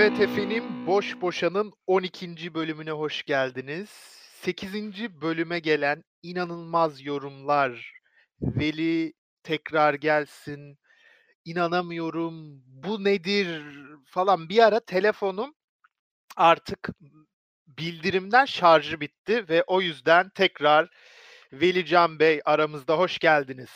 Evet efendim, Boş Boşan'ın 12. bölümüne hoş geldiniz. 8. bölüme gelen inanılmaz yorumlar, Veli tekrar gelsin, inanamıyorum, bu nedir falan bir ara telefonum artık bildirimden şarjı bitti ve o yüzden tekrar Velican Bey aramızda hoş geldiniz.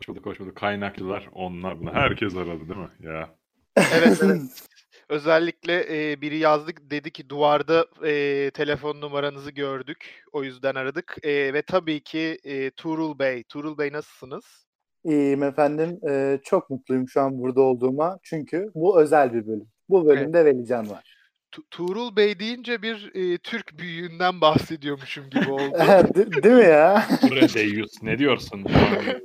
Hoş bulduk, hoş bulduk. Kaynaklılar onlar. Herkes aradı değil mi? Ya. Evet, evet. Özellikle e, biri yazdık dedi ki duvarda e, telefon numaranızı gördük. O yüzden aradık. E, ve tabii ki e, Tuğrul Bey. Tuğrul Bey nasılsınız? İyiyim efendim. Ee, çok mutluyum şu an burada olduğuma. Çünkü bu özel bir bölüm. Bu bölümde evet. Velican var. Tu- Tuğrul Bey deyince bir e, Türk büyüğünden bahsediyormuşum gibi oldu. De- değil mi ya? Redeyyus ne diyorsun?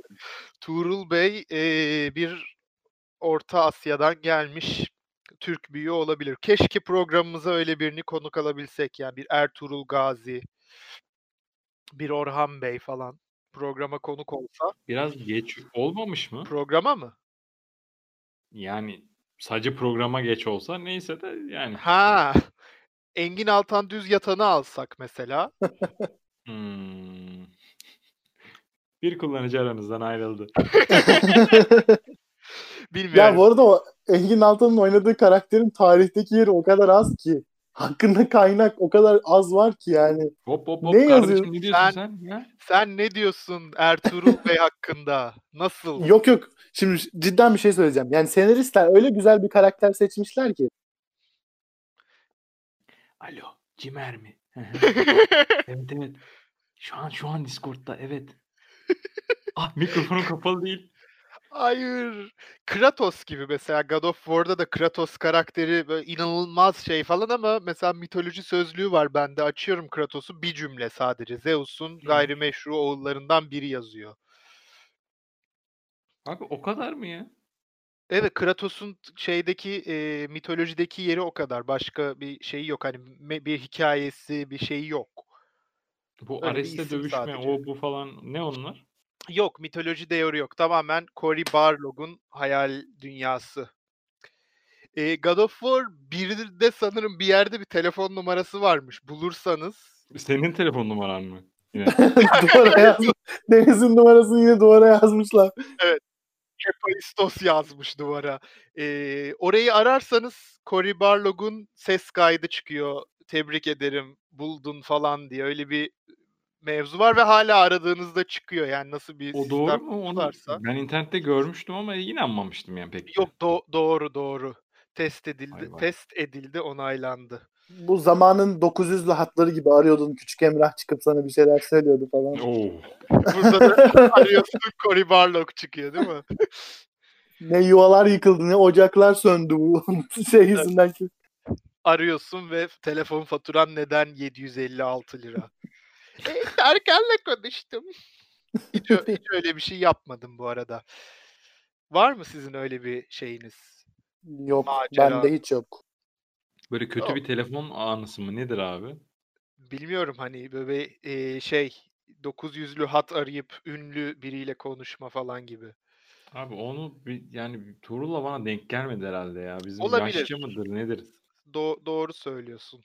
Tuğrul Bey e, bir Orta Asya'dan gelmiş Türk büyüğü olabilir. Keşke programımıza öyle birini konuk alabilsek. Yani bir Ertuğrul Gazi, bir Orhan Bey falan programa konuk olsa. Biraz geç olmamış mı? Programa mı? Yani sadece programa geç olsa neyse de yani. Ha. Engin Altan Düz Yatan'ı alsak mesela. Hmm. Bir kullanıcı aranızdan ayrıldı. Bilmiyorum. Ya bu arada o Engin Altan'ın oynadığı karakterin tarihteki yeri o kadar az ki. Hakkında kaynak o kadar az var ki yani. Hop hop hop Ne kardeşim yazıyor? ne diyorsun Sen- sen? ya? Sen ne diyorsun Ertuğrul Bey hakkında? Nasıl? Yok yok. Şimdi cidden bir şey söyleyeceğim. Yani senaristler öyle güzel bir karakter seçmişler ki. Alo, Cimer mi? evet evet. Şu an şu an Discord'da evet. ah mikrofonum kapalı değil. Hayır. Kratos gibi mesela God of War'da da Kratos karakteri böyle inanılmaz şey falan ama mesela mitoloji sözlüğü var bende. Açıyorum Kratos'u bir cümle sadece. Zeus'un gayrimeşru oğullarından biri yazıyor. Abi o kadar mı ya? Evet Kratos'un şeydeki e, mitolojideki yeri o kadar. Başka bir şeyi yok. Hani me- bir hikayesi, bir şeyi yok. Bu Öyle bir Ares'te isim dövüşme sadece. o bu falan ne onlar? Yok mitoloji değeri yok. Tamamen Cory Barlog'un hayal dünyası. E, God of War 1'de sanırım bir yerde bir telefon numarası varmış. Bulursanız. Senin telefon numaran mı? Yine. duvara yazmış. Deniz'in numarasını yine duvara yazmışlar. Hephaistos yazmış duvara. E, orayı ararsanız Cory Barlog'un ses kaydı çıkıyor. Tebrik ederim buldun falan diye. Öyle bir mevzu var ve hala aradığınızda çıkıyor. Yani nasıl bir O doğru sistem mu? Onu varsa. ben internette görmüştüm ama inanmamıştım yani pek. Yok do- doğru doğru. Test edildi. Vay. Test edildi, onaylandı. Bu zamanın 900'lü hatları gibi arıyordun. Küçük Emrah çıkıp sana bir şeyler söylüyordu falan. Oo. Burada da arıyorsun Cory Barlog çıkıyor değil mi? Ne yuvalar yıkıldı ne ocaklar söndü bu şey yüzünden ki. Arıyorsun ve telefon faturan neden 756 lira? E, Serkan'la konuştum. Hiç, ö- hiç öyle bir şey yapmadım bu arada. Var mı sizin öyle bir şeyiniz? Yok Macera. bende hiç yok. Böyle kötü Yok. bir telefon anısı mı nedir abi? Bilmiyorum hani böyle e, şey 900'lü hat arayıp ünlü biriyle konuşma falan gibi. Abi onu bir, yani Tuğrul'la bana denk gelmedi herhalde ya. Bizim Olabilir. yaşça mıdır nedir? Do- doğru söylüyorsun.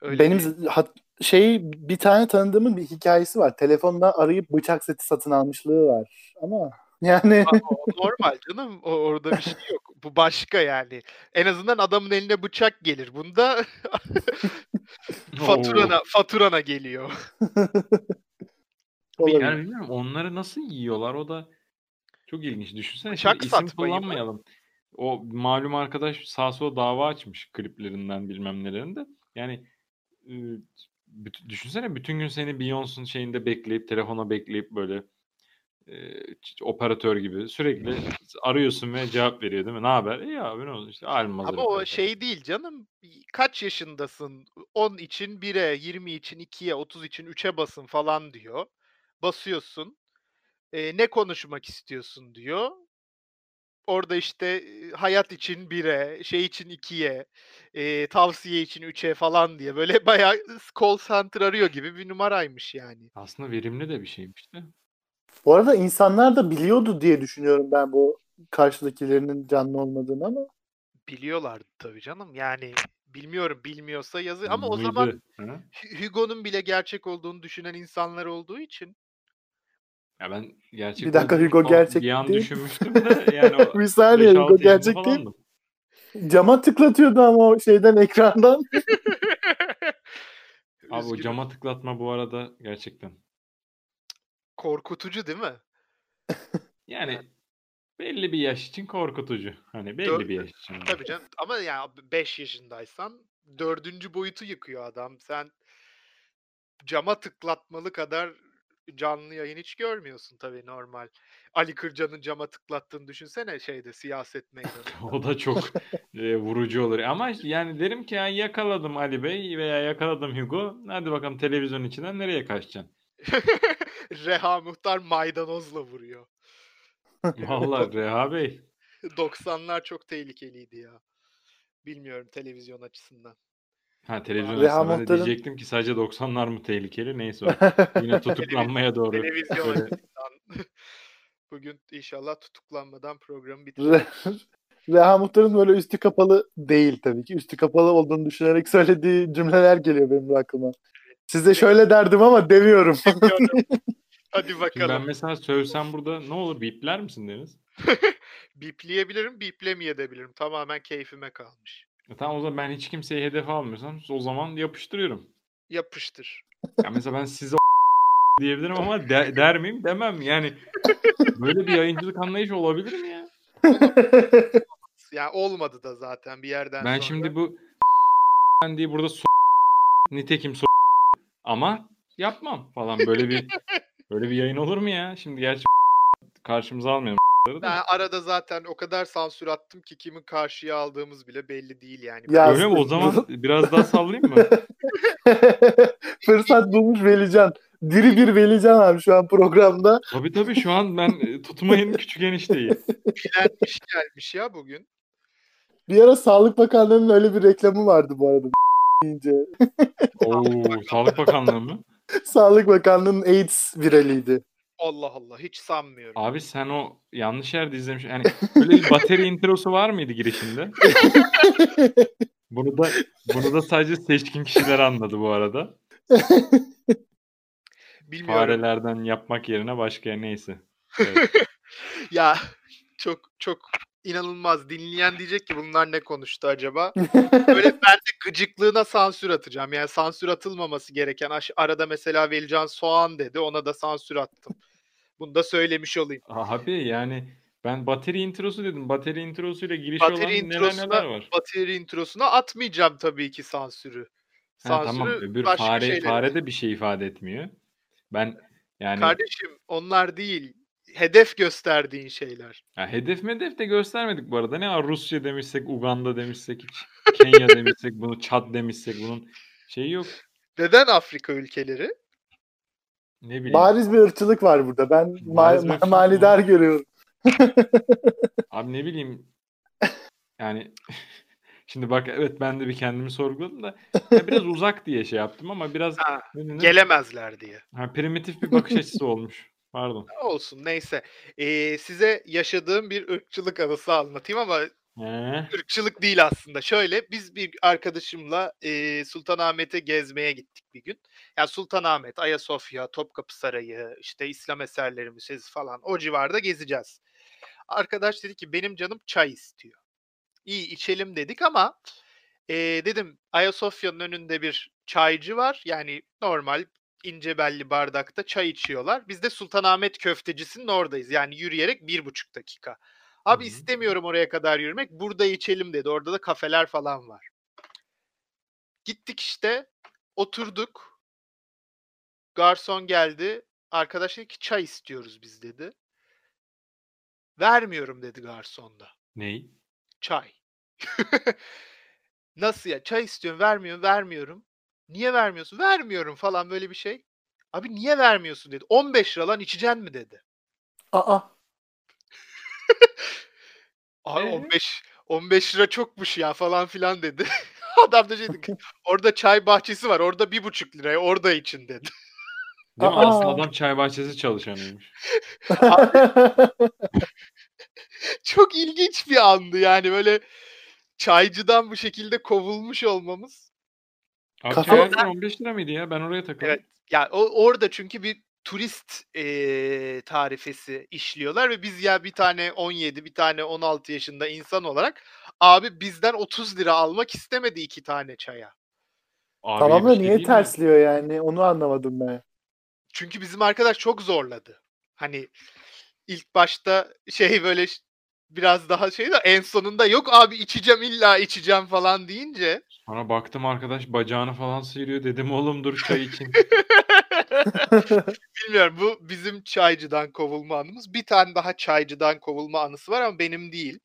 Öyle Benim bir- hat, şey bir tane tanıdığımın bir hikayesi var. Telefonda arayıp bıçak seti satın almışlığı var. Ama yani normal canım. Orada bir şey yok. Bu başka yani. En azından adamın eline bıçak gelir. Bunda faturana faturana geliyor. olabilir. Yani bilmiyorum onları nasıl yiyorlar o da çok ilginç. Düşünsene Bıçak şimdi isim satmayı mı? kullanmayalım. O malum arkadaş sağ sola dava açmış kliplerinden bilmem nelerinde. Yani büt- düşünsene bütün gün seni Beyoncé'nın şeyinde bekleyip telefona bekleyip böyle e, operatör gibi sürekli arıyorsun ve cevap veriyor değil mi? Ne haber? İyi abi ne oldu işte Ama o şey değil canım. Kaç yaşındasın? 10 için 1'e, 20 için 2'ye, 30 için 3'e basın falan diyor. Basıyorsun. E, ne konuşmak istiyorsun diyor. Orada işte hayat için 1'e, şey için 2'ye, e, tavsiye için 3'e falan diye böyle bayağı call center arıyor gibi bir numaraymış yani. Aslında verimli de bir şeymiş de. Bu arada insanlar da biliyordu diye düşünüyorum ben bu karşıdakilerinin canlı olmadığını ama Biliyorlardı tabii canım. Yani bilmiyorum bilmiyorsa yazı ama o zaman Mıydı? Ha? Hu- Hugo'nun bile gerçek olduğunu düşünen insanlar olduğu için Ya ben gerçek Bir dakika, Hugo gerçek bir an değil. düşünmüştüm de yani o bir saniye 5-6 Hugo gerçek değil. Cama tıklatıyordu ama o şeyden ekrandan. Abi o cama tıklatma bu arada gerçekten. korkutucu değil mi? Yani belli bir yaş için korkutucu. Hani belli Dö- bir yaş için. Tabii canım ama ya 5 yaşındaysan dördüncü boyutu yıkıyor adam. Sen cama tıklatmalı kadar canlı yayın hiç görmüyorsun tabii normal. Ali Kırca'nın cama tıklattığını düşünsene şeyde siyaset meydanında. O da çok e, vurucu olur. Ama yani derim ki ya yakaladım Ali Bey veya yakaladım Hugo. Hadi bakalım televizyon içinden nereye kaçacaksın? Reha Muhtar maydanozla vuruyor. Vallahi Reha Bey. 90'lar çok tehlikeliydi ya. Bilmiyorum televizyon açısından. Ha televizyon de Muhtar'ın- diyecektim ki sadece 90'lar mı tehlikeli? Neyse o. Yine tutuklanmaya doğru. Televizyon Böyle-. Bugün inşallah tutuklanmadan programı Re- bitiririz. Reha Muhtar'ın böyle üstü kapalı değil tabii ki. Üstü kapalı olduğunu düşünerek söylediği cümleler geliyor benim aklıma. Size şöyle derdim ama demiyorum. Hadi Şimdi bakalım. ben mesela söylesem burada ne olur bipler misin Deniz? Bipleyebilirim, biplemeyebilirim. Tamamen keyfime kalmış. E tamam o zaman ben hiç kimseyi hedef almıyorsam o zaman yapıştırıyorum. Yapıştır. Ya mesela ben size diyebilirim ama de- der miyim? Demem. Yani böyle bir yayıncılık anlayışı olabilir mi ya? Yani olmadı da zaten bir yerden Ben sonra. şimdi bu diye burada so nitekim so ama yapmam falan böyle bir böyle bir yayın olur mu ya? Şimdi gerçi karşımıza almayalım. Ben arada zaten o kadar sansür attım ki kimin karşıya aldığımız bile belli değil yani. Ya- Öyle mi? O zaman biraz daha sallayayım mı? Fırsat bulmuş Velican. Diri bir Velican abi şu an programda. Tabii tabii şu an ben e, tutmayın küçük enişteyi. Bilenmiş gelmiş ya bugün. Bir ara Sağlık Bakanlığı'nın öyle bir reklamı vardı bu arada. deyince. Oo, Sağlık Bakanlığı mı? Sağlık Bakanlığı'nın AIDS viraliydi. Allah Allah hiç sanmıyorum. Abi sen o yanlış yerde izlemiş. Yani böyle bir bateri introsu var mıydı girişinde? Bunu da bunu da sadece seçkin kişiler anladı bu arada. Bilmiyorum. Farelerden yapmak yerine başka neyse. Evet. Ya çok çok inanılmaz. Dinleyen diyecek ki bunlar ne konuştu acaba? Böyle ben de gıcıklığına sansür atacağım. Yani sansür atılmaması gereken arada mesela Velican Soğan dedi. Ona da sansür attım. Bunu da söylemiş olayım. Abi yani ben bateri introsu dedim. Bateri introsuyla giriş Bateri olan neler introsuna- neler var. Bateri introsuna atmayacağım tabii ki sansürü. Ha, Sansürü tamam öbür başka fare, fare de bir şey ifade etmiyor. Ben yani Kardeşim onlar değil. Hedef gösterdiğin şeyler. ya hedef medef de göstermedik bu arada. Ne var Rusya demişsek, Uganda demişsek, hiç Kenya demişsek, bunu Çad demişsek bunun şeyi yok. Neden Afrika ülkeleri? Ne bileyim. Bariz bir ırkçılık var burada. Ben ma- Bariz ma- ırkçılık manidar var. görüyorum. Abi ne bileyim yani şimdi bak evet ben de bir kendimi sorguladım da ya biraz uzak diye şey yaptım ama biraz Ha? Gelemezler diye. Ha, primitif bir bakış açısı olmuş. Pardon. Olsun neyse. Ee, size yaşadığım bir ırkçılık anısı anlatayım ama He. ırkçılık değil aslında. Şöyle biz bir arkadaşımla e, Sultanahmet'e gezmeye gittik bir gün. Yani Sultanahmet, Ayasofya, Topkapı Sarayı, işte İslam eserleri müzesi falan o civarda gezeceğiz. Arkadaş dedi ki benim canım çay istiyor. İyi içelim dedik ama e, dedim Ayasofya'nın önünde bir çaycı var. Yani normal ince belli bardakta çay içiyorlar. Biz de Sultanahmet köftecisinin oradayız. Yani yürüyerek bir buçuk dakika. Abi Hı hı. istemiyorum oraya kadar yürümek. Burada içelim dedi. Orada da kafeler falan var. Gittik işte. Oturduk. Garson geldi. Arkadaş dedi ki çay istiyoruz biz dedi. Vermiyorum dedi garson da. Ney? Çay. Nasıl ya? Çay istiyorum, vermiyorum, vermiyorum. Niye vermiyorsun? Vermiyorum falan böyle bir şey. Abi niye vermiyorsun dedi. 15 lira lan içeceksin mi dedi. Aa. Abi Ee? 15 15 lira çokmuş ya falan filan dedi. Adam da şey dedi. Orada çay bahçesi var. Orada bir buçuk liraya. Orada için dedi. Değil mi? Aa. Aslında adam çay bahçesi çalışanıymış. Çok ilginç bir andı yani böyle çaycıdan bu şekilde kovulmuş olmamız. Kafa- her gün 15 lira mıydı ya? Ben oraya takıldım. Evet. Ya o orada çünkü bir turist eee, tarifesi işliyorlar ve biz ya bir tane 17 bir tane 16 yaşında insan olarak abi bizden 30 lira almak istemedi iki tane çaya. Abi tamam da şey niye değil mi? tersliyor yani? Onu anlamadım ben. Çünkü bizim arkadaş çok zorladı. Hani ilk başta şey böyle biraz daha şey de en sonunda yok abi içeceğim illa içeceğim falan deyince Sonra baktım arkadaş bacağını falan sıyırıyor. Dedim oğlum dur çay için. bilmiyorum bu bizim çaycıdan kovulma anımız. Bir tane daha çaycıdan kovulma anısı var ama benim değil.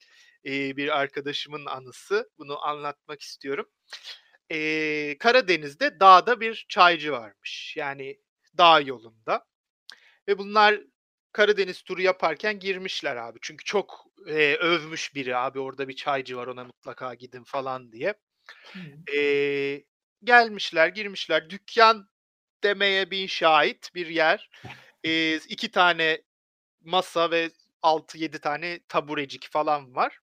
Ee, bir arkadaşımın anısı. Bunu anlatmak istiyorum. Ee, Karadeniz'de dağda bir çaycı varmış. Yani dağ yolunda. Ve bunlar Karadeniz turu yaparken girmişler abi. Çünkü çok e, övmüş biri abi orada bir çaycı var ona mutlaka gidin falan diye. Ee, gelmişler girmişler dükkan demeye bin şahit bir yer. Ee, iki tane masa ve 6-7 tane taburecik falan var.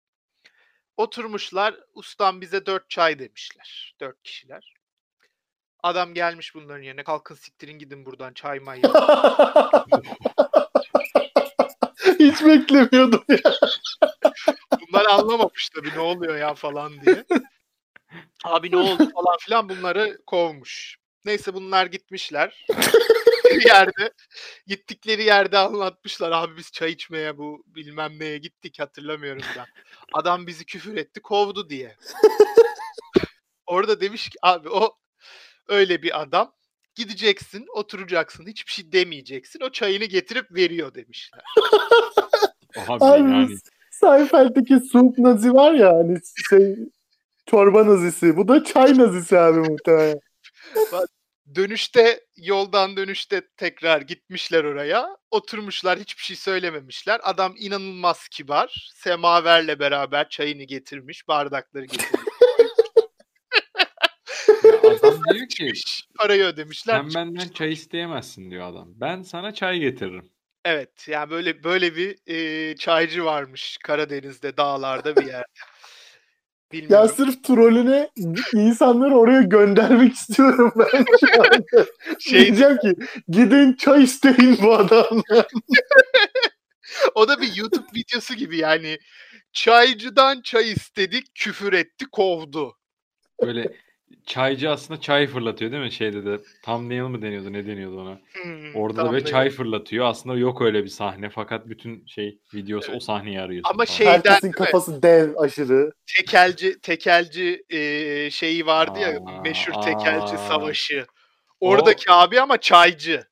Oturmuşlar. Ustam bize 4 çay demişler. 4 kişiler. Adam gelmiş bunların yerine. Kalkın siktirin gidin buradan çay may yok." Hiç beklemiyordum ya. Bunlar anlamamış tabii ne oluyor ya falan diye. Abi ne oldu falan filan bunları kovmuş. Neyse bunlar gitmişler. bir yerde gittikleri yerde anlatmışlar. Abi biz çay içmeye bu bilmem neye gittik hatırlamıyorum da. Adam bizi küfür etti kovdu diye. Orada demiş ki abi o öyle bir adam. Gideceksin, oturacaksın, hiçbir şey demeyeceksin. O çayını getirip veriyor demişler. Abi, Abi yani Seinfeld'deki soup nazi var ya hani şey çorba nazisi. Bu da çay nazisi abi muhtemelen. Dönüşte yoldan dönüşte tekrar gitmişler oraya. Oturmuşlar hiçbir şey söylememişler. Adam inanılmaz kibar. Semaverle beraber çayını getirmiş. Bardakları getirmiş. Ya adam diyor ki Parayı ödemişler. sen benden çay isteyemezsin diyor adam. Ben sana çay getiririm. Evet yani böyle böyle bir e, çaycı varmış Karadeniz'de dağlarda bir yerde. Ya Bilmiyorum. sırf trolüne insanları oraya göndermek istiyorum ben şu anda. Şey, Diyeceğim ki gidin çay isteyin bu adamla. o da bir YouTube videosu gibi yani. Çaycıdan çay istedik, küfür etti, kovdu. Böyle çaycı aslında çay fırlatıyor değil mi? Şeyde de thumbnail mı deniyordu ne deniyordu ona? Hmm, Orada da tam da- çay fırlatıyor. Aslında yok öyle bir sahne fakat bütün şey videosu o sahneyi arıyorsun. Ama falan. şey- Şeyden Herkesin değil mi? kafası dev aşırı. tekelci tekelci e, şeyi vardı ya Aa, meşhur tekelci aa. savaşı. Oradaki abi ama çaycı.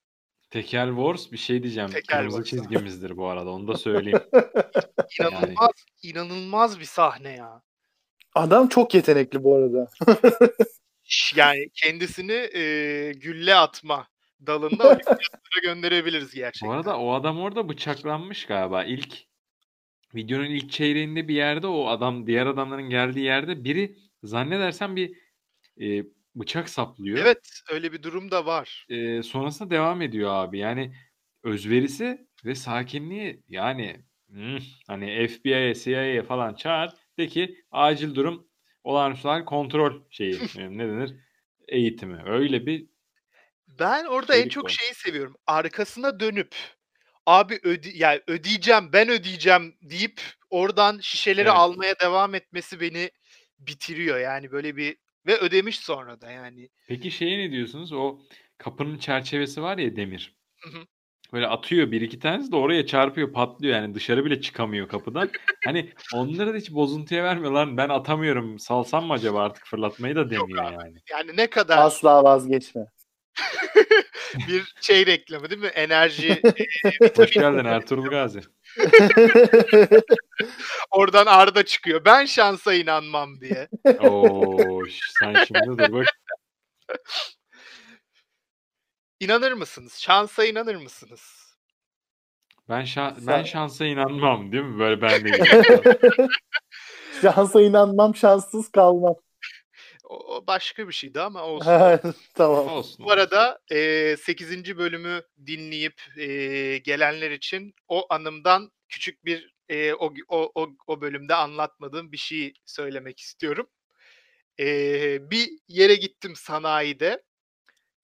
Tekel Wars bir şey diyeceğim. Tekel Kırmızı Wars. çizgimizdir bu arada. Onu da söyleyeyim. İnanılmaz inanılmaz bir sahne ya. Adam çok yetenekli bu arada. Yani kendisini e, gülle atma dalında olimpiyatlara gönderebiliriz gerçekten. bu arada o adam orada bıçaklanmış galiba. İlk videonun ilk çeyreğinde bir yerde o adam diğer adamların geldiği yerde biri zannedersem bir e, bıçak saplıyor. Evet öyle bir durum da var. e, sonrasında devam ediyor abi. Yani özverisi ve sakinliği yani hmm, hani FBI'ye, CIA'ye falan çağır de ki acil durum olağanüstü hal kontrol şeyi e, ne denir eğitimi. Öyle bir Ben orada en çok var. şeyi seviyorum. Arkasına dönüp abi öde yani ödeyeceğim ben ödeyeceğim deyip oradan şişeleri Evet. almaya devam etmesi beni bitiriyor. Yani böyle bir ve ödemiş sonra da yani. Peki şeye ne diyorsunuz? O kapının çerçevesi var ya demir. Hı hı. Böyle atıyor bir iki tanesi de oraya çarpıyor patlıyor yani dışarı bile çıkamıyor kapıdan. Hani onları da hiç bozuntuya vermiyor lan ben atamıyorum salsam mı acaba artık fırlatmayı da demiyor yani. Yani ne kadar Asla vazgeçme. bir şey reklamı değil mi? Enerji Hoş geldin Ertuğrul Gazi. oradan Arda çıkıyor. Ben şansa inanmam diye. Oo, sen şimdi dur bak. İnanır mısınız? Şansa inanır mısınız? Ben şa- Sen- ben şansa inanmam değil mi? Böyle ben de. Şansa inanmam, şanssız kalmam. O, o başka bir şeydi ama olsun. tamam. Olsun. Bu arada e, 8. bölümü dinleyip e, gelenler için o anımdan küçük bir e, o, o, o, o bölümde anlatmadığım bir şey söylemek istiyorum. E, bir yere gittim sanayide.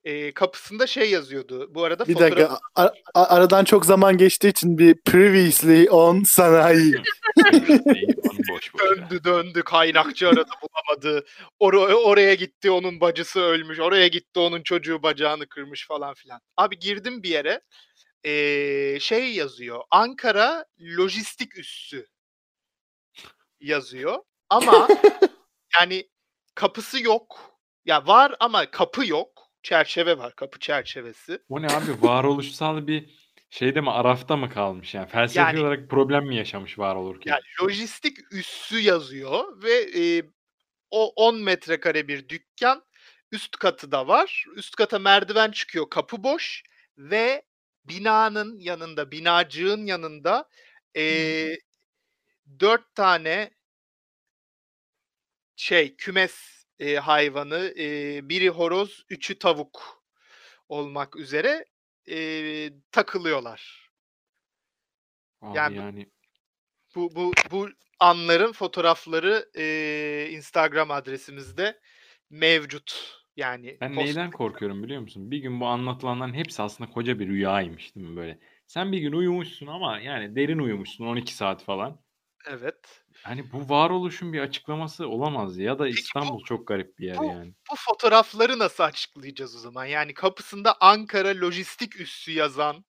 E, kapısında şey yazıyordu. Bu arada Bir fotoğraf... dakika a- a- aradan çok zaman geçtiği için bir previously on sanayi. Döndü döndü kaynakçı aradı bulamadı. Or- oraya gitti onun bacısı ölmüş. Oraya gitti onun çocuğu bacağını kırmış falan filan. Abi girdim bir yere. Ee, şey yazıyor. Ankara lojistik üssü yazıyor. Ama yani kapısı yok. Ya var ama kapı yok. Çerçeve var. Kapı çerçevesi. O ne abi varoluşsal bir şeyde mi arafta mı kalmış yani felsefi Yani- olarak problem mi yaşamış var olurken? Yani lojistik üssü yazıyor ve e, o 10 metrekare bir dükkan. Üst katı da var. Üst kata merdiven çıkıyor. Kapı boş ve binanın yanında, binacığın yanında e, dört tane şey kümes e, hayvanı, e, biri horoz, üçü tavuk olmak üzere e, takılıyorlar. Abi yani yani, Bu bu bu anların fotoğrafları e, Instagram adresimizde mevcut. Yani ben post- neyden korkuyorum biliyor musun? Bir gün bu anlatılanların hepsi aslında koca bir rüyaymış değil mi böyle? Sen bir gün uyumuşsun ama yani derin uyumuşsun 12 saat falan. Evet. Hani bu varoluşun bir açıklaması olamaz ya da İstanbul çok garip bir yer bu- yani. Bu fotoğrafları nasıl açıklayacağız o zaman? Yani kapısında Ankara Lojistik Üssü yazan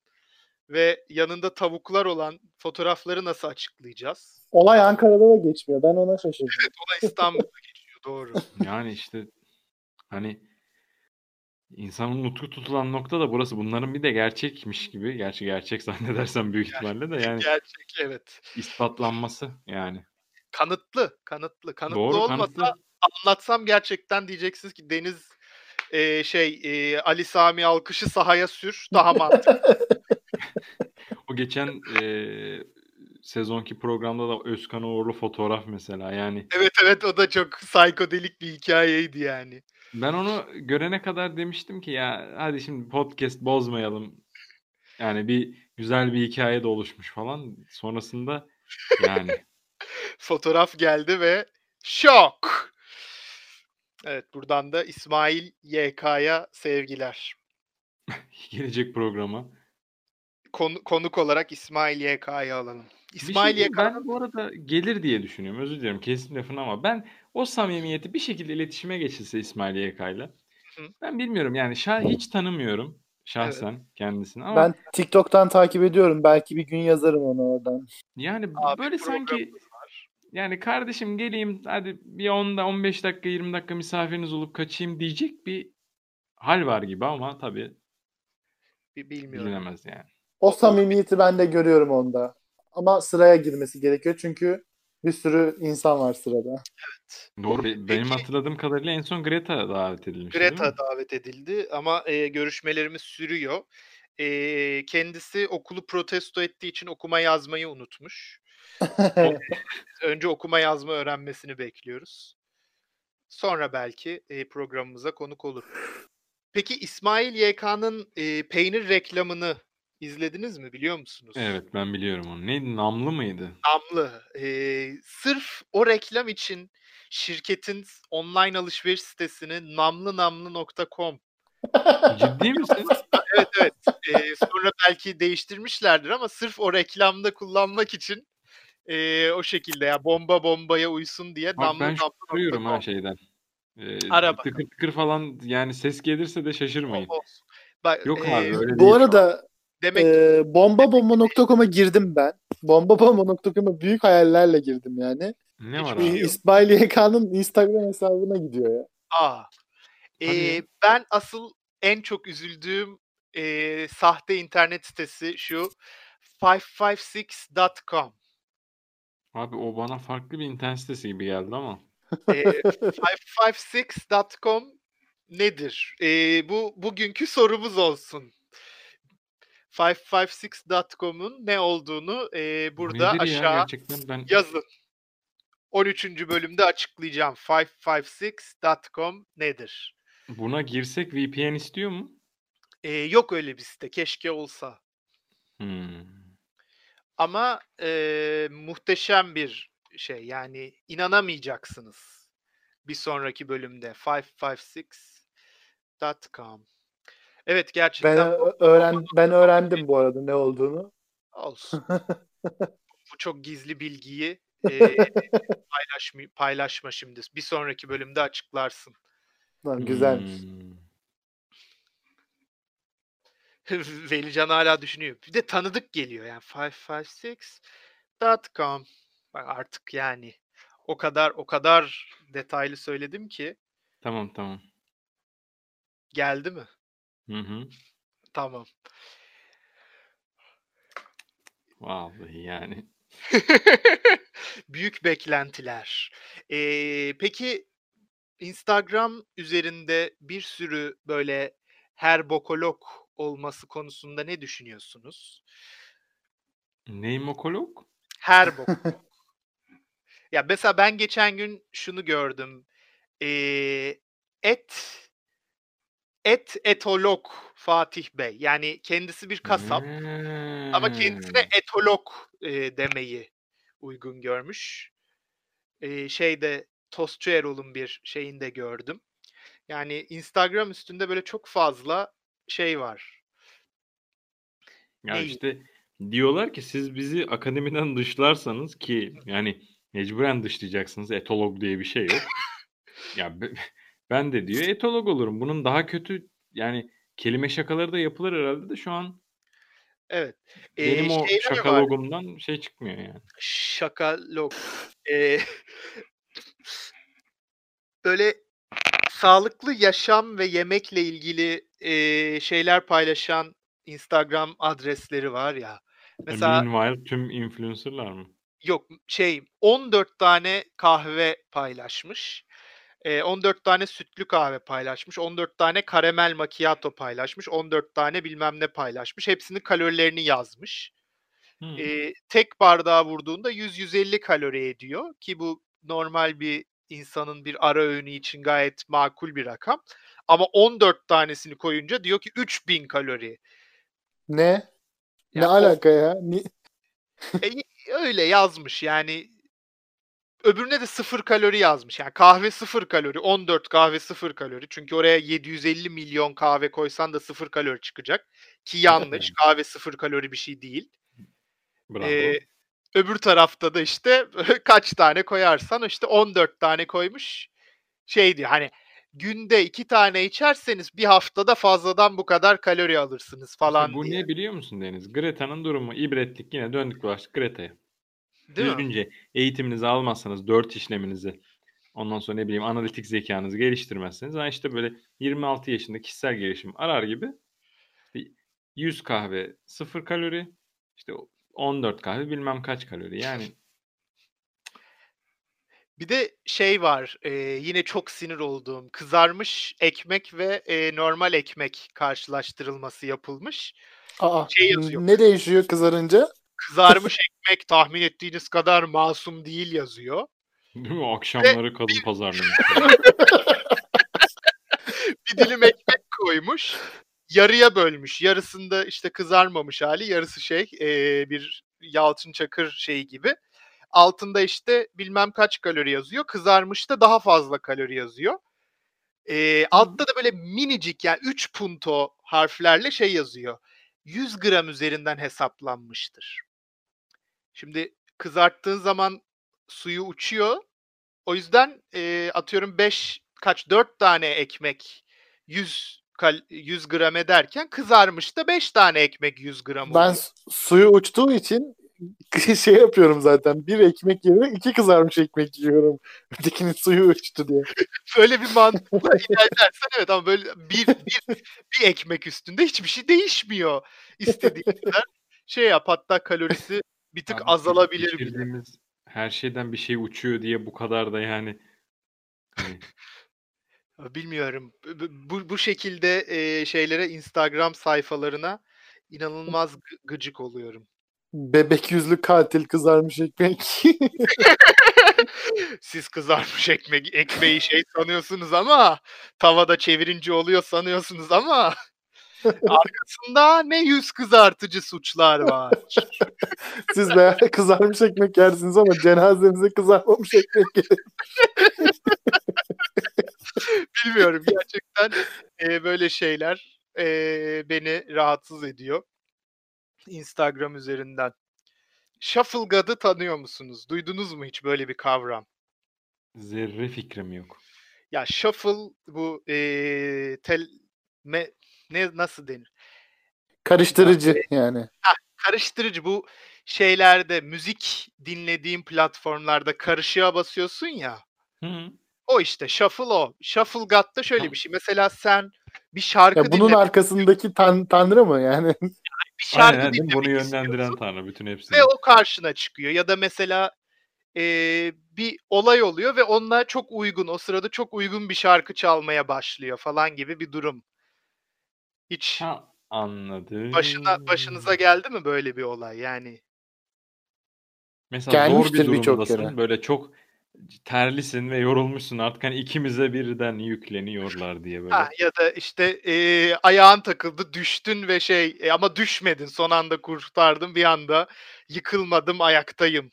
ve yanında tavuklar olan fotoğrafları nasıl açıklayacağız? Olay Ankara'da da geçmiyor. Ben ona şaşırdım. Evet, o da İstanbul'da geçiyor doğru. Yani işte hani insanın nutku tutulan nokta da burası. Bunların bir de gerçekmiş gibi. Gerçi gerçek zannedersem büyük ihtimalle de yani Gerçek evet. ispatlanması yani. Kanıtlı, kanıtlı. Kanıtlı Doğru olmasa kanıtlı. anlatsam gerçekten diyeceksiniz ki Deniz e, şey e, Ali Sami Alkış'ı sahaya sür daha mantıklı. O geçen eee, sezonki programda da Özkan Uğurlu fotoğraf mesela yani. evet evet o da çok psikodelik bir hikayeydi yani. Ben onu görene kadar demiştim ki ya hadi şimdi podcast bozmayalım. Yani bir güzel bir hikaye de oluşmuş falan. Sonrasında yani Fotoğraf geldi ve şok. Evet buradan da İsmail YK'ya sevgiler. gelecek programa. Konu, konuk olarak İsmail YK'yı alalım. Şey İsmail diyeyim, YK'nın ben bu arada gelir diye düşünüyorum. Özür dilerim kesin lafını ama ben o samimiyeti bir şekilde iletişime geçilse İsmail YK'yla. Ben bilmiyorum yani şah hiç tanımıyorum şahsen kendisini ama Ben TikTok'tan takip ediyorum. Belki bir gün yazarım onu oradan. yani Abi böyle sanki var. yani kardeşim geleyim hadi bir 10 da 15 dakika 20 dakika misafiriniz olup kaçayım diyecek bir hal var gibi ama tabii Bir bilmiyorum. bilinemez yani. O samimiyeti ben de görüyorum onda. Ama sıraya girmesi gerekiyor çünkü bir sürü insan var sırada. Doğru. be- Benim Peki- hatırladığım kadarıyla en son Greta davet mi? Greta davet edildi ama e, görüşmelerimiz sürüyor. E, kendisi okulu protesto ettiği için okuma yazmayı unutmuş. Önce okuma yazma öğrenmesini bekliyoruz. Sonra belki e, programımıza konuk olur. Peki İsmail YK'nın e, peynir reklamını izlediniz mi biliyor musunuz? Evet ben biliyorum onu. Neydi? Namlı mıydı? Namlı. E, sırf o reklam için şirketin online alışveriş sitesini namlınamlı.com Ciddi misin? Evet evet. Ee, sonra belki değiştirmişlerdir ama sırf o reklamda kullanmak için ee, o şekilde ya bomba bombaya uysun diye Bak namlı ben namlı Arıyorum ha şeyden. Ee, Ara bak. tıkır tıkır falan yani ses gelirse de şaşırmayın. olsun. Bak, Yok ee, abi öyle Bu değil. arada demek ki e, bombabomba.com'a girdim ben. Bombabomba.com'a büyük hayallerle girdim yani. Ne var E, abi? İsmail YK'nın Instagram hesabına gidiyor ya. aa, ee, Hadi ya. ben asıl en çok üzüldüğüm ee, sahte internet sitesi şu 556.com. Abi o bana farklı bir internet sitesi gibi geldi ama. Ee, 556.com nedir? Ee, bu bugünkü sorumuz olsun. 556.com'un ne olduğunu e, Bu burada nedir ya aşağı gerçekten ben yazın. 13. bölümde açıklayacağım. 556.com nedir? buna girsek VPN istiyor mu? Ee, yok öyle bir site. Keşke olsa. Hmm. Ama eee, muhteşem bir şey. Yani inanamayacaksınız. Bir sonraki bölümde 556.com. Evet Ben gerçekten ö- öğren ben öğrendim bu arada ne olduğunu. olsun. Bu çok gizli bilgiyi eee paylaşma, paylaşma şimdi. Bir sonraki bölümde açıklarsın. Lan güzelmiş. Hmm. Velican hala düşünüyor. Bir de tanıdık geliyor yani 556.com. Bak artık yani o kadar o kadar detaylı söyledim ki Tamam tamam. geldi mi? Hı hı. Tamam. Vallahi yani. Büyük beklentiler. Ee, peki Instagram üzerinde bir sürü böyle her bokolog olması konusunda ne düşünüyorsunuz? Neymokolog? Her bokolog. ya mesela ben geçen gün şunu gördüm. Ee, et et etolog Fatih Bey. Yani kendisi bir kasap ama kendisine Hmm. etolog e, demeyi uygun görmüş. E, şeyde Tostçu Erol'un bir şeyinde gördüm. Yani Instagram üstünde böyle çok fazla şey var. Ya Ney? işte diyorlar ki siz bizi akademiden dışlarsanız ki yani mecburen dışlayacaksınız. Etolog diye bir şey yok. Ya ben de diyor etolog olurum. Bunun daha kötü yani kelime şakaları da yapılır herhalde de şu an Evet. E, benim o şeyler var. şakalogumdan şey çıkmıyor yani. Şakalog. E, böyle sağlıklı yaşam ve yemekle ilgili e, şeyler paylaşan Instagram adresleri var ya. Mesela Meanwhile tüm influencerlar mı? yok şey 14 tane kahve paylaşmış. E, 14 tane sütlü kahve paylaşmış. 14 tane karamel macchiato paylaşmış. 14 tane bilmem ne paylaşmış. Hepsinin kalorilerini yazmış. Hmm. E, tek bardağa vurduğunda 100-150 kalori ediyor ki bu normal bir insanın bir ara öğünü için gayet makul bir rakam. Ama 14 tanesini koyunca diyor ki 3000 kalori. Ne? Ne Ya o- alaka ya? Ni- E, öyle yazmış yani öbürüne de sıfır kalori yazmış. Yani kahve sıfır kalori, 14 kahve sıfır kalori. Çünkü oraya 750 milyon kahve koysan da sıfır kalori çıkacak. Ki yanlış. Kahve sıfır kalori bir şey değil. Bravo. Ee, öbür tarafta da işte kaç tane koyarsan işte 14 tane koymuş. Şey diyor hani günde iki tane içerseniz bir haftada fazladan bu kadar kalori alırsınız İşte falan bu diye. ne biliyor musun Deniz? Greta'nın durumu ibretlik yine döndük dolaştık Greta'ya. Değil mi? Düzgünce eğitiminizi almazsanız, dört işleminizi, ondan sonra ne bileyim analitik zekanızı geliştirmezseniz, ha işte böyle 26 yaşında kişisel gelişim arar gibi işte 100 kahve 0 kalori, işte 14 kahve bilmem kaç kalori. Yani Bir de şey var e, yine çok sinir olduğum kızarmış ekmek ve e, normal ekmek karşılaştırılması yapılmış. Aa, Şey yazıyor. ne değişiyor kızarınca? Kızarmış ekmek tahmin ettiğiniz kadar masum değil yazıyor. değil mi? Akşamları kadın pazarlığında. Bir dilim ekmek koymuş. Yarıya bölmüş. Yarısında işte kızarmamış hali, yarısı şey e, bir Yalçın Çakır şeyi gibi. Altında işte bilmem kaç kalori yazıyor. Kızarmışta daha fazla kalori yazıyor. E, altta da böyle minicik yani 3 punto harflerle şey yazıyor. 100 gram üzerinden hesaplanmıştır. Şimdi kızarttığın zaman suyu uçuyor. O yüzden e, atıyorum 5 kaç 4 tane ekmek 100 kal 100 gram ederken kızarmış da 5 tane ekmek 100 gram Ben oluyor. su- suyu uçtuğu için şey yapıyorum zaten. Bir ekmek yerine iki kızarmış ekmek yiyorum. Ötekinin suyu uçtu diye. Böyle bir mantıkla ilerlersen evet ama böyle bir, bir, bir ekmek üstünde hiçbir şey değişmiyor. İstediğin kadar şey yap hatta kalorisi bir tık Abi, azalabilir bile. her şeyden bir şey uçuyor diye bu kadar da yani hani Bilmiyorum. Bu- Bu, şekilde e, şeylere Instagram sayfalarına inanılmaz gı- gıcık oluyorum. Bebek yüzlü katil kızarmış ekmek. Siz kızarmış ekmek ekmeği şey sanıyorsunuz ama tavada çevirince oluyor sanıyorsunuz ama Arkasında ne yüz kızartıcı suçlar var. Siz be kızarmış ekmek yersiniz ama cenazenize kızarmamış ekmek. Bilmiyorum gerçekten e, böyle şeyler e, beni rahatsız ediyor. Instagram üzerinden. Shuffle God'ı tanıyor musunuz? Duydunuz mu hiç böyle bir kavram? Zerre fikrim yok. Ya shuffle bu e, tel me, ne nasıl denir? Karıştırıcı yani. Karıştırıcı bu şeylerde müzik dinlediğim platformlarda karışığa basıyorsun ya. Hı. O işte shuffle o. Shuffle God'da şöyle bir şey. Mesela sen bir şarkı Ya bunun arkasındaki tan tanrı mı yani? bir şarkı Aynen, dinlemek Bunu yönlendiren tanrı bütün hepsini. ve o karşına çıkıyor. Ya da mesela eee, bir olay oluyor ve onunla çok uygun, o sırada çok uygun bir şarkı çalmaya başlıyor falan gibi bir durum. Hiç Ha, anladım. başına başınıza geldi mi böyle bir olay? Yani Mesela zor Gelmiştir bir birçok durumdasın. kere. Böyle çok terlisin ve yorulmuşsun. Artık hani ikimize birden yükleniyorlar diye böyle. ha, ya da işte eee, ayağın takıldı, düştün ve şey e, ama düşmedin. Son anda kurtardın bir anda yıkılmadım, ayaktayım.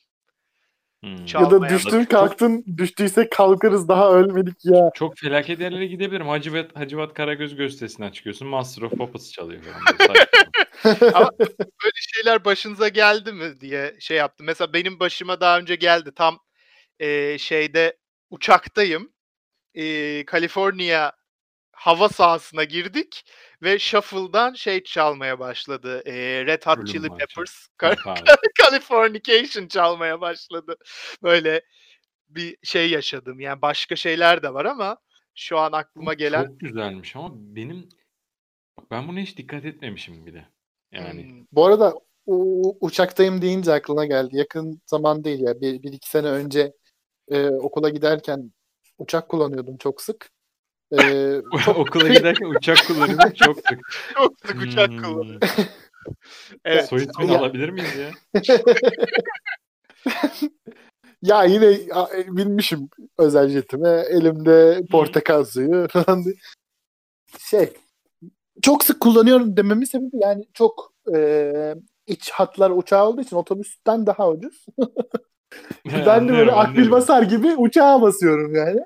Hmm. Ya da düştün çok- kalktın düştüyse kalkarız daha ölmedik ya. Çok felaket yerlere gidebilirim. Hacivat, Hacivat Karagöz gösterisinden çıkıyorsun. Master of Puppets çalıyor falan. Böyle şeyler başınıza geldi mi diye şey yaptım. Mesela benim başıma daha önce geldi. Tam eee, şeyde uçaktayım. Eee Kaliforniya hava sahasına girdik ve shuffle'dan şey çalmaya başladı. Eee, Red Hot Chili. Peppers. Californication çalmaya başladı. Böyle bir şey yaşadım. Yani başka şeyler de var ama şu an aklıma gelen Çok güzelmiş ama benim Bak ben buna hiç dikkat etmemişim bir de. Yani Hmm, Bu arada u- uçaktayım deyince aklına geldi. Yakın zaman değil ya. Bir, bir iki sene önce e, okula giderken uçak kullanıyordum çok sık. E, okula giderken uçak kullanıyordum çok sık. çok sık uçak Hmm. kullanıyorum. Evet. Soy ismini Ya- alabilir miyiz ya? ya yine a, e, binmişim özel jetime. Elimde portakal suyu falan. Şey çok sık kullanıyorum dememin sebebi yani çok e, iç hatlar uçağı olduğu için otobüsten daha ucuz. ben de böyle akbil basar gibi uçağa basıyorum yani.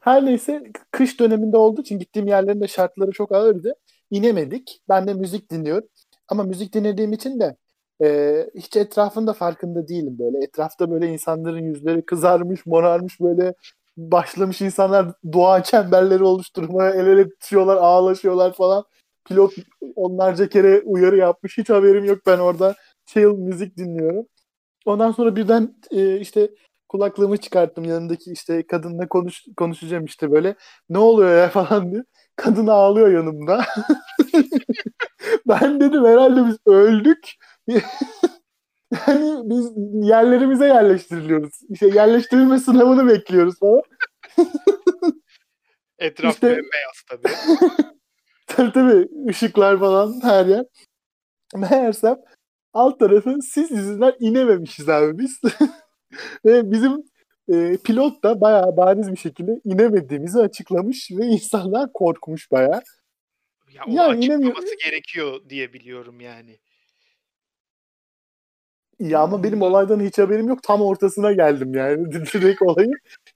Her neyse kış döneminde olduğu için gittiğim yerlerin de şartları çok ağırdı. İnemedik. Ben de müzik dinliyorum. Ama müzik dinlediğim için de e, hiç etrafında farkında değilim böyle. Etrafta böyle insanların yüzleri kızarmış, morarmış böyle başlamış insanlar dua çemberleri oluşturmaya el ele tutuyorlar, ağlaşıyorlar falan. Pilot onlarca kere uyarı yapmış. Hiç haberim yok ben orada chill müzik dinliyorum. Ondan sonra birden e, işte kulaklığımı çıkarttım yanındaki işte kadınla konuş konuşacağım işte böyle. Ne oluyor ya falan diye. Kadın ağlıyor yanımda. ben dedim herhalde biz öldük. yani biz yerlerimize yerleştiriliyoruz. İşte yerleştirilme sınavını bekliyoruz falan. Etraf İşte- bembeyaz tabii. Tabii tabii ışıklar falan her yer. Meğersem alt tarafı siz yüzünden inememişiz abi biz. ve bizim e, pilot da bayağı bariz bir şekilde inemediğimizi açıklamış ve insanlar korkmuş bayağı. Ya onu Ya açıklaması gerekiyor diye biliyorum yani. Ya ama benim olaydan hiç haberim yok. Tam ortasına geldim yani. Direkt olayın.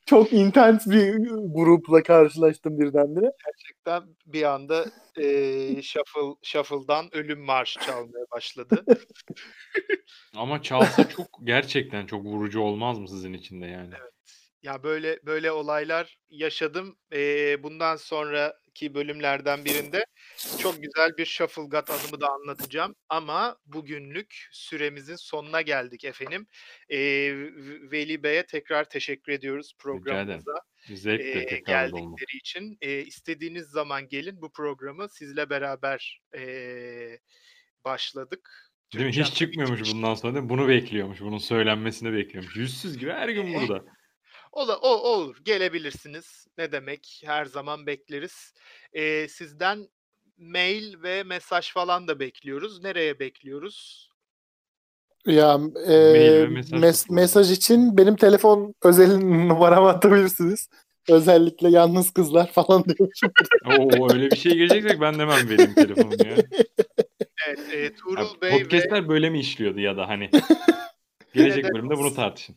Çok intens bir grupla karşılaştım birdenbire. Gerçekten bir anda eee shuffle, shuffle'dan ölüm marşı çalmaya başladı. Ama çalsa çok gerçekten çok vurucu olmaz mı sizin için de yani? ya böyle böyle olaylar yaşadım. Eee, bundan sonraki bölümlerden birinde çok güzel bir shuffle god anımı da anlatacağım. Ama bugünlük süremizin sonuna geldik efendim. V- Veli Bey'e tekrar teşekkür ediyoruz programımıza. Zevkle olmak. geldikleri için. Eee, istediğiniz zaman gelin bu programı sizle beraber eee, başladık. Değil mi? Hiç çıkmıyormuş bundan sonra değil mi? Bunu bekliyormuş. Bunun söylenmesini bekliyormuş. Yüzsüz gibi her gün burada. Ola, o, olur. Gelebilirsiniz. Ne demek? Her zaman bekleriz. Eee, sizden mail ve mesaj falan da bekliyoruz. Nereye bekliyoruz? Ya e, ve mesaj mes- mesaj için benim telefon özel numaramı atabilirsiniz. Özellikle yalnız kızlar falan diyormuşum. Oo öyle bir şey geleceksek ben de hemen vereyim telefonumu ya. Evet, eee, Ya Tuğrul Bey ve podcast'ler böyle mi işliyordu ya da hani gelecek bölümde bunu tartışın.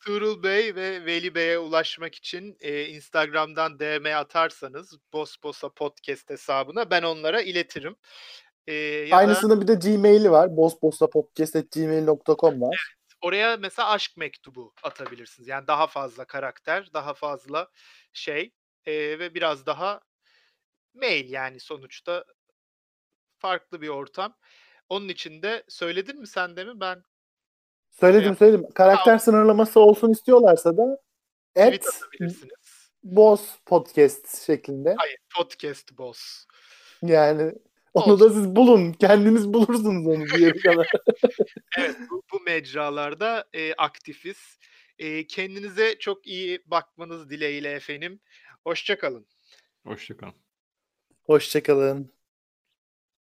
Tuğrul Bey ve Veli Bey'e ulaşmak için, eee, Instagram'dan DM atarsanız Bosbosa Podcast hesabına ben onlara iletirim. Eee, ya da Aynısının bir de Gmail'i var. bossbossapodcast.gmail.com var. oraya mesela aşk mektubu atabilirsiniz. Yani daha fazla karakter, daha fazla şey, eee, ve biraz daha mail yani sonuçta farklı bir ortam. Onun için de söyledin mi sen de mi? Ben Söyledim yap söyledim. Karakter sınırlaması olsun istiyorlarsa da atabilirsiniz. boss podcast şeklinde. Hayır, podcast boss. Yani onu da siz bulun. Kendiniz bulursunuz onu diye bir kadar. Evet, bu, bu mecralarda eee, aktifiz. Eee, kendinize çok iyi bakmanız dileğiyle efendim. Hoşça kalın. Hoşçakalın. Hoşçakalın.